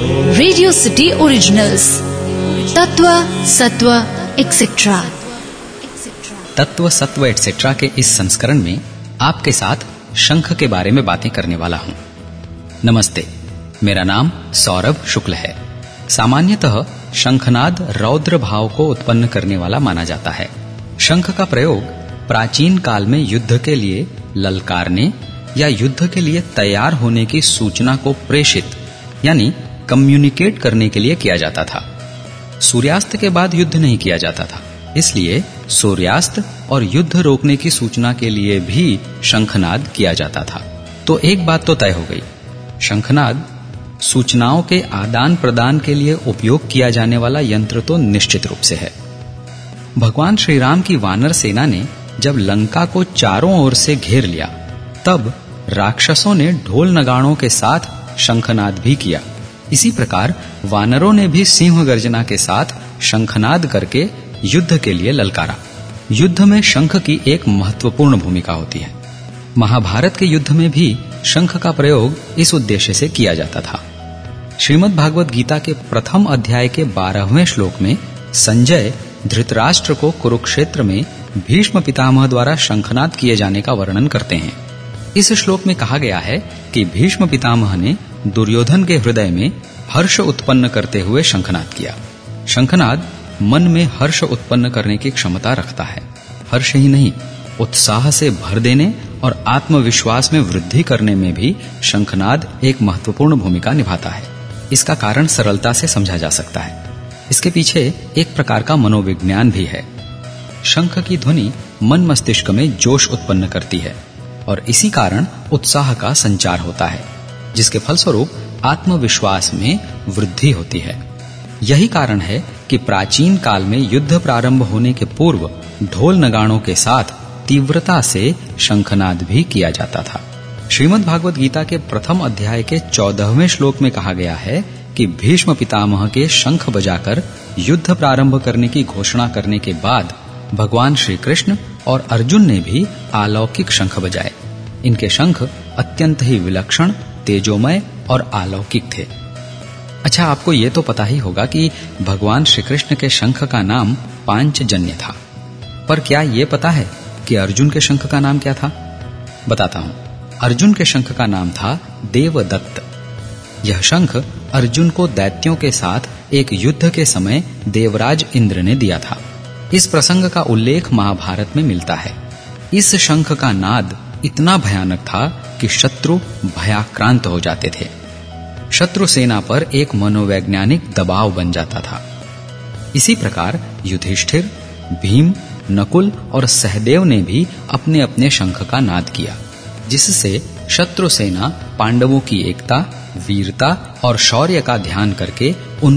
Radio city originals तत्व सत्व etcetera तत्व सत्व एक्सेट्रा के इस संस्करण में आपके साथ शंख के बारे में बातें करने वाला हूँ। नमस्ते, मेरा नाम सौरभ शुक्ल है। सामान्यतः शंखनाद रौद्र भाव को उत्पन्न करने वाला माना जाता है। शंख का प्रयोग प्राचीन काल में युद्ध के लिए ललकारने या युद्ध के लिए तैयार होने की सूचना को प्रेषित, यानी कम्युनिकेट करने के लिए किया जाता था। सूर्यास्त के बाद युद्ध नहीं किया जाता था। इसलिए सूर्यास्त और युद्ध रोकने की सूचना के लिए भी शंखनाद किया जाता था। तो एक बात तो तय हो गई। शंखनाद सूचनाओं के आदान प्रदान के लिए उपयोग किया जाने वाला यंत्र तो निश्चित रूप से है। भगवान श्री राम की वानर सेना ने जब लंका को चारों ओर से घेर लिया, तब राक्षसों ने ढोल नगाड़ों के साथ शंखनाद भी किया। इसी प्रकार वानरों ने भी सिंह गर्जना के साथ शंखनाद करके युद्ध के लिए ललकारा। युद्ध में शंख की एक महत्वपूर्ण भूमिका होती है। महाभारत के युद्ध में भी शंख का प्रयोग इस उद्देश्य से किया जाता था। श्रीमद् भागवत गीता के प्रथम अध्याय के बारहवें श्लोक में संजय धृतराष्ट्र को कुरुक्षेत्र में भीष्म पितामह द्वारा शंखनाद किए जाने का वर्णन करते हैं। इस श्लोक में कहा गया है कि भीष्म पितामह ने दुर्योधन के हृदय में हर्ष उत्पन्न करते हुए शंखनाद किया। शंखनाद मन में हर्ष उत्पन्न करने की क्षमता रखता है। हर्ष ही नहीं, उत्साह से भर देने और आत्मविश्वास में वृद्धि करने में भी शंखनाद एक महत्वपूर्ण भूमिका निभाता है। इसका कारण सरलता से समझा जा सकता है। इसके पीछे एक प्रकार का मनोविज्ञान भी है। शंख की ध्वनि मन मस्तिष्क में जोश उत्पन्न करती है और इसी कारण उत्साह का संचार होता है। जिसके फलस्वरूप आत्मविश्वास में वृद्धि होती है। यही कारण है कि प्राचीन काल में युद्ध प्रारंभ होने के पूर्व ढोल नगाड़ों के साथ तीव्रता से शंखनाद भी किया जाता था। श्रीमद् भागवत गीता के प्रथम अध्याय के चौदहवें श्लोक में कहा गया है कि भीष्म पितामह के शंख बजाकर युद्ध प्रारंभ करने की घोषणा करने के बाद भगवान श्री कृष्ण और अर्जुन ने भी अलौकिक शंख बजाए। इनके शंख अत्यंत ही विलक्षण तेजोमय और अलौकिक थे। अच्छा आपको ये तो पता ही होगा कि भगवान श्री कृष्ण के शंख का नाम पांचजन्य था। पर क्या ये पता है कि अर्जुन के शंख का नाम क्या था? बताता हूँ। अर्जुन के शंख का नाम था देवदत्त। यह शंख अर्जुन को दैत्यों के साथ एक युद्ध के समय देवराज इंद्र ने दिया था। इस प्रसंग का उल्लेख महाभारत में मिलता है। इस शंख का नाद इतना भयानक था कि शत्रु भयाक्रांत हो जाते थे। शत्रु सेना पर एक मनोवैज्ञानिक दबाव बन जाता था। इसी प्रकार युधिष्ठिर, भीम, नकुल और सहदेव ने भी अपने अपने शंख का नाद किया, जिससे शत्रु सेना पांडवों की एकता, वीरता और शौर्य का ध्यान करके उन